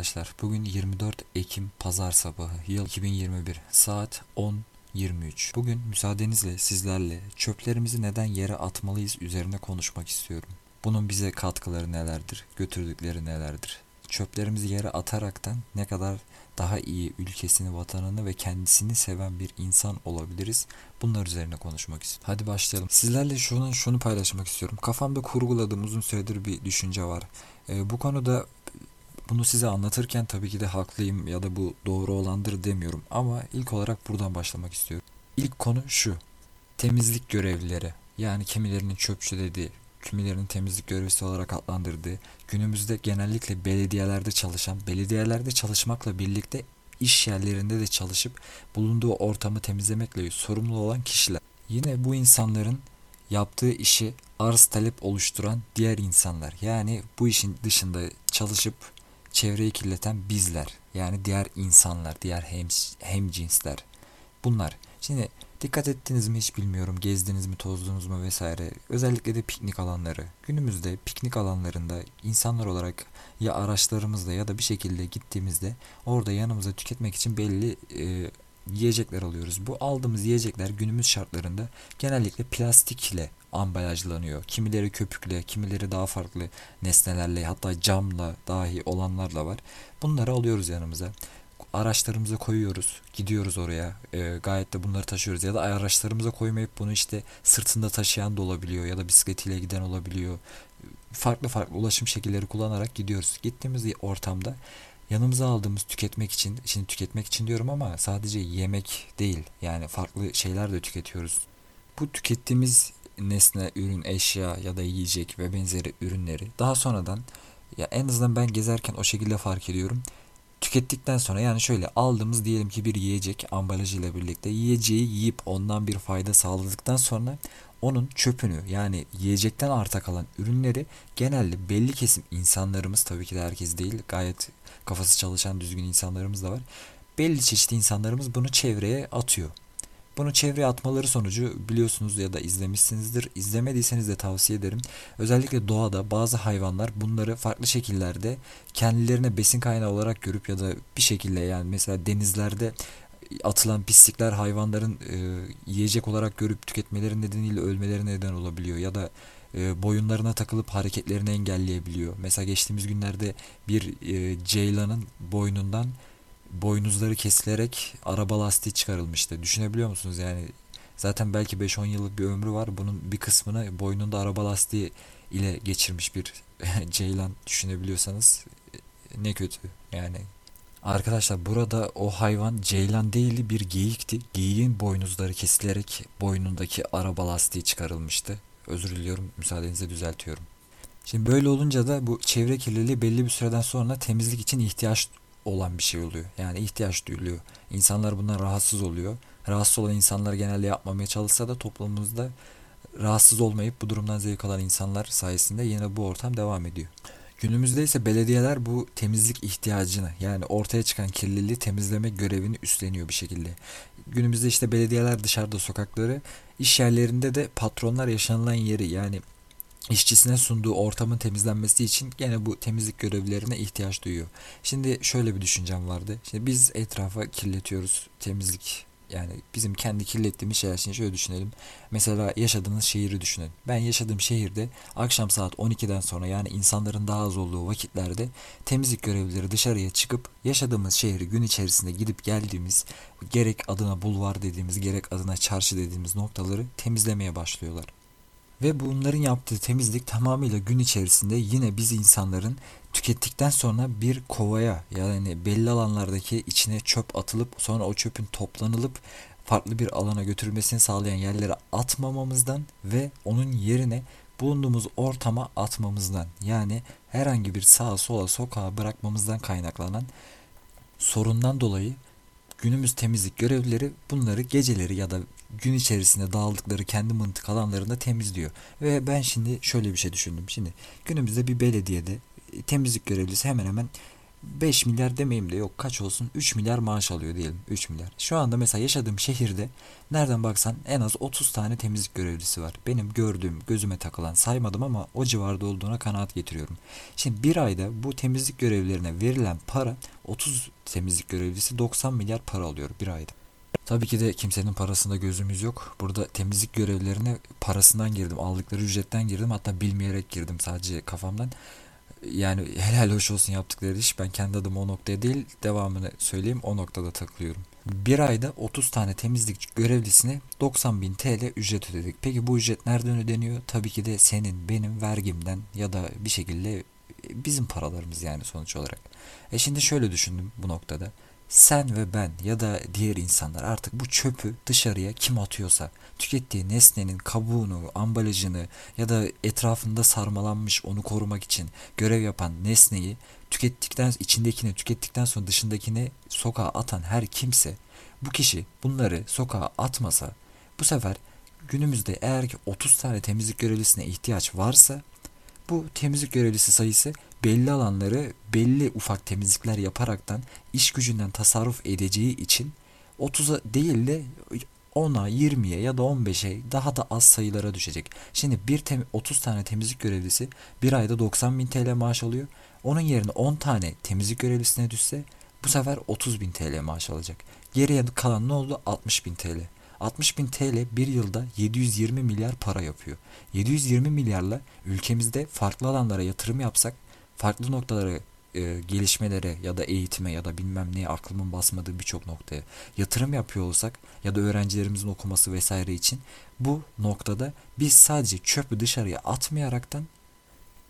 arkadaşlar. Bugün 24 Ekim Pazar sabahı. Yıl 2021. Saat 10.23. Bugün müsaadenizle sizlerle çöplerimizi neden yere atmalıyız üzerine konuşmak istiyorum. Bunun bize katkıları nelerdir? Götürdükleri nelerdir? Çöplerimizi yere ataraktan ne kadar daha iyi ülkesini, vatanını ve kendisini seven bir insan olabiliriz. Bunlar üzerine konuşmak istiyorum. Hadi başlayalım. Sizlerle şunu, şunu paylaşmak istiyorum. Kafamda kurguladığım uzun süredir bir düşünce var. Ee, bu konuda bunu size anlatırken tabii ki de haklıyım ya da bu doğru olandır demiyorum. Ama ilk olarak buradan başlamak istiyorum. İlk konu şu. Temizlik görevlileri. Yani kimilerinin çöpçü dediği, kimilerinin temizlik görevlisi olarak adlandırdığı, günümüzde genellikle belediyelerde çalışan, belediyelerde çalışmakla birlikte iş yerlerinde de çalışıp bulunduğu ortamı temizlemekle sorumlu olan kişiler. Yine bu insanların yaptığı işi arz talep oluşturan diğer insanlar. Yani bu işin dışında çalışıp çevreyi kirleten bizler. Yani diğer insanlar, diğer hem, hem cinsler. Bunlar. Şimdi dikkat ettiniz mi hiç bilmiyorum. Gezdiniz mi, tozdunuz mu vesaire. Özellikle de piknik alanları. Günümüzde piknik alanlarında insanlar olarak ya araçlarımızla ya da bir şekilde gittiğimizde orada yanımıza tüketmek için belli e, yiyecekler alıyoruz. Bu aldığımız yiyecekler günümüz şartlarında genellikle plastikle ambalajlanıyor. Kimileri köpükle, kimileri daha farklı nesnelerle hatta camla dahi olanlarla var. Bunları alıyoruz yanımıza. Araçlarımıza koyuyoruz. Gidiyoruz oraya. E, gayet de bunları taşıyoruz. Ya da araçlarımıza koymayıp bunu işte sırtında taşıyan da olabiliyor. Ya da bisikletiyle giden olabiliyor. Farklı farklı ulaşım şekilleri kullanarak gidiyoruz. Gittiğimiz ortamda yanımıza aldığımız tüketmek için, şimdi tüketmek için diyorum ama sadece yemek değil. Yani farklı şeyler de tüketiyoruz. Bu tükettiğimiz nesne, ürün, eşya ya da yiyecek ve benzeri ürünleri daha sonradan ya en azından ben gezerken o şekilde fark ediyorum. Tükettikten sonra yani şöyle aldığımız diyelim ki bir yiyecek ambalajıyla birlikte yiyeceği yiyip ondan bir fayda sağladıktan sonra onun çöpünü yani yiyecekten arta kalan ürünleri genelde belli kesim insanlarımız tabii ki de herkes değil gayet kafası çalışan düzgün insanlarımız da var. Belli çeşitli insanlarımız bunu çevreye atıyor. Bunu çevreye atmaları sonucu biliyorsunuz ya da izlemişsinizdir. İzlemediyseniz de tavsiye ederim. Özellikle doğada bazı hayvanlar bunları farklı şekillerde kendilerine besin kaynağı olarak görüp ya da bir şekilde yani mesela denizlerde atılan pislikler hayvanların e, yiyecek olarak görüp tüketmeleri nedeniyle ölmeleri neden olabiliyor ya da e, boyunlarına takılıp hareketlerini engelleyebiliyor. Mesela geçtiğimiz günlerde bir e, ceylanın boynundan boynuzları kesilerek araba lastiği çıkarılmıştı. Düşünebiliyor musunuz? Yani zaten belki 5-10 yıllık bir ömrü var. Bunun bir kısmını boynunda araba lastiği ile geçirmiş bir ceylan düşünebiliyorsanız ne kötü yani. Arkadaşlar burada o hayvan ceylan değil bir geyikti. Geyiğin boynuzları kesilerek boynundaki araba lastiği çıkarılmıştı. Özür diliyorum müsaadenizle düzeltiyorum. Şimdi böyle olunca da bu çevre kirliliği belli bir süreden sonra temizlik için ihtiyaç olan bir şey oluyor. Yani ihtiyaç duyuluyor. İnsanlar bundan rahatsız oluyor. Rahatsız olan insanlar genelde yapmamaya çalışsa da toplumumuzda rahatsız olmayıp bu durumdan zevk alan insanlar sayesinde yine bu ortam devam ediyor. Günümüzde ise belediyeler bu temizlik ihtiyacını yani ortaya çıkan kirliliği temizleme görevini üstleniyor bir şekilde. Günümüzde işte belediyeler dışarıda sokakları, iş yerlerinde de patronlar yaşanılan yeri yani işçisine sunduğu ortamın temizlenmesi için gene bu temizlik görevlilerine ihtiyaç duyuyor. Şimdi şöyle bir düşüncem vardı. Şimdi biz etrafa kirletiyoruz. Temizlik yani bizim kendi kirlettiğimiz şeyler için şöyle düşünelim. Mesela yaşadığınız şehri düşünün. Ben yaşadığım şehirde akşam saat 12'den sonra yani insanların daha az olduğu vakitlerde temizlik görevlileri dışarıya çıkıp yaşadığımız şehri gün içerisinde gidip geldiğimiz gerek adına bulvar dediğimiz gerek adına çarşı dediğimiz noktaları temizlemeye başlıyorlar. Ve bunların yaptığı temizlik tamamıyla gün içerisinde yine biz insanların tükettikten sonra bir kovaya yani belli alanlardaki içine çöp atılıp sonra o çöpün toplanılıp farklı bir alana götürülmesini sağlayan yerlere atmamamızdan ve onun yerine bulunduğumuz ortama atmamızdan yani herhangi bir sağa sola sokağa bırakmamızdan kaynaklanan sorundan dolayı günümüz temizlik görevlileri bunları geceleri ya da gün içerisinde dağıldıkları kendi mıntık alanlarında temizliyor. Ve ben şimdi şöyle bir şey düşündüm. Şimdi günümüzde bir belediyede e, temizlik görevlisi hemen hemen 5 milyar demeyeyim de yok kaç olsun 3 milyar maaş alıyor diyelim 3 milyar. Şu anda mesela yaşadığım şehirde nereden baksan en az 30 tane temizlik görevlisi var. Benim gördüğüm gözüme takılan saymadım ama o civarda olduğuna kanaat getiriyorum. Şimdi bir ayda bu temizlik görevlilerine verilen para 30 temizlik görevlisi 90 milyar para alıyor bir ayda. Tabii ki de kimsenin parasında gözümüz yok. Burada temizlik görevlilerine parasından girdim. Aldıkları ücretten girdim. Hatta bilmeyerek girdim sadece kafamdan. Yani helal hoş olsun yaptıkları iş. Ben kendi adıma o noktaya değil devamını söyleyeyim o noktada takılıyorum. Bir ayda 30 tane temizlik görevlisine 90 bin TL ücret ödedik. Peki bu ücret nereden ödeniyor? Tabii ki de senin, benim vergimden ya da bir şekilde bizim paralarımız yani sonuç olarak. E şimdi şöyle düşündüm bu noktada sen ve ben ya da diğer insanlar artık bu çöpü dışarıya kim atıyorsa tükettiği nesnenin kabuğunu, ambalajını ya da etrafında sarmalanmış onu korumak için görev yapan nesneyi tükettikten içindekini tükettikten sonra dışındakini sokağa atan her kimse bu kişi bunları sokağa atmasa bu sefer günümüzde eğer ki 30 tane temizlik görevlisine ihtiyaç varsa bu temizlik görevlisi sayısı belli alanları belli ufak temizlikler yaparaktan iş gücünden tasarruf edeceği için 30'a değil de 10'a, 20'ye ya da 15'e daha da az sayılara düşecek. Şimdi bir tem 30 tane temizlik görevlisi bir ayda 90 bin TL maaş alıyor. Onun yerine 10 tane temizlik görevlisine düşse bu sefer 30 bin TL maaş alacak. Geriye kalan ne oldu? 60 bin TL. 60 bin TL bir yılda 720 milyar para yapıyor. 720 milyarla ülkemizde farklı alanlara yatırım yapsak farklı noktalara e, gelişmelere ya da eğitime ya da bilmem neye aklımın basmadığı birçok noktaya yatırım yapıyor olsak ya da öğrencilerimizin okuması vesaire için bu noktada biz sadece çöpü dışarıya atmayaraktan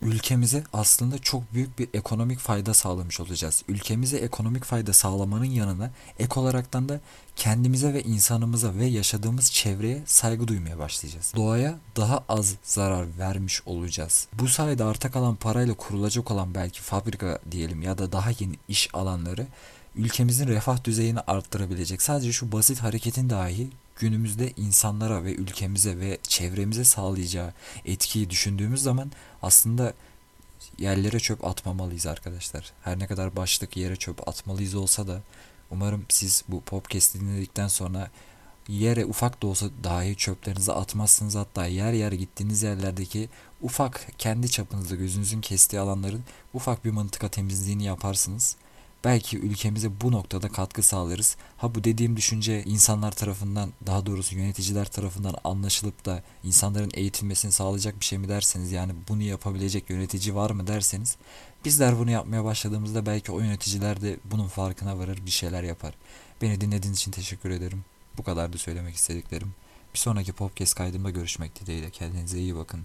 ülkemize aslında çok büyük bir ekonomik fayda sağlamış olacağız. Ülkemize ekonomik fayda sağlamanın yanına ek olaraktan da kendimize ve insanımıza ve yaşadığımız çevreye saygı duymaya başlayacağız. Doğaya daha az zarar vermiş olacağız. Bu sayede arta kalan parayla kurulacak olan belki fabrika diyelim ya da daha yeni iş alanları ülkemizin refah düzeyini arttırabilecek. Sadece şu basit hareketin dahi günümüzde insanlara ve ülkemize ve çevremize sağlayacağı etkiyi düşündüğümüz zaman aslında yerlere çöp atmamalıyız arkadaşlar. Her ne kadar başlık yere çöp atmalıyız olsa da umarım siz bu podcast dinledikten sonra yere ufak da olsa dahi çöplerinizi atmazsınız. Hatta yer yer gittiğiniz yerlerdeki ufak kendi çapınızda gözünüzün kestiği alanların ufak bir mıntıka temizliğini yaparsınız belki ülkemize bu noktada katkı sağlarız. Ha bu dediğim düşünce insanlar tarafından daha doğrusu yöneticiler tarafından anlaşılıp da insanların eğitilmesini sağlayacak bir şey mi derseniz yani bunu yapabilecek yönetici var mı derseniz bizler bunu yapmaya başladığımızda belki o yöneticiler de bunun farkına varır bir şeyler yapar. Beni dinlediğiniz için teşekkür ederim. Bu kadar da söylemek istediklerim. Bir sonraki podcast kaydımda görüşmek dileğiyle. Kendinize iyi bakın.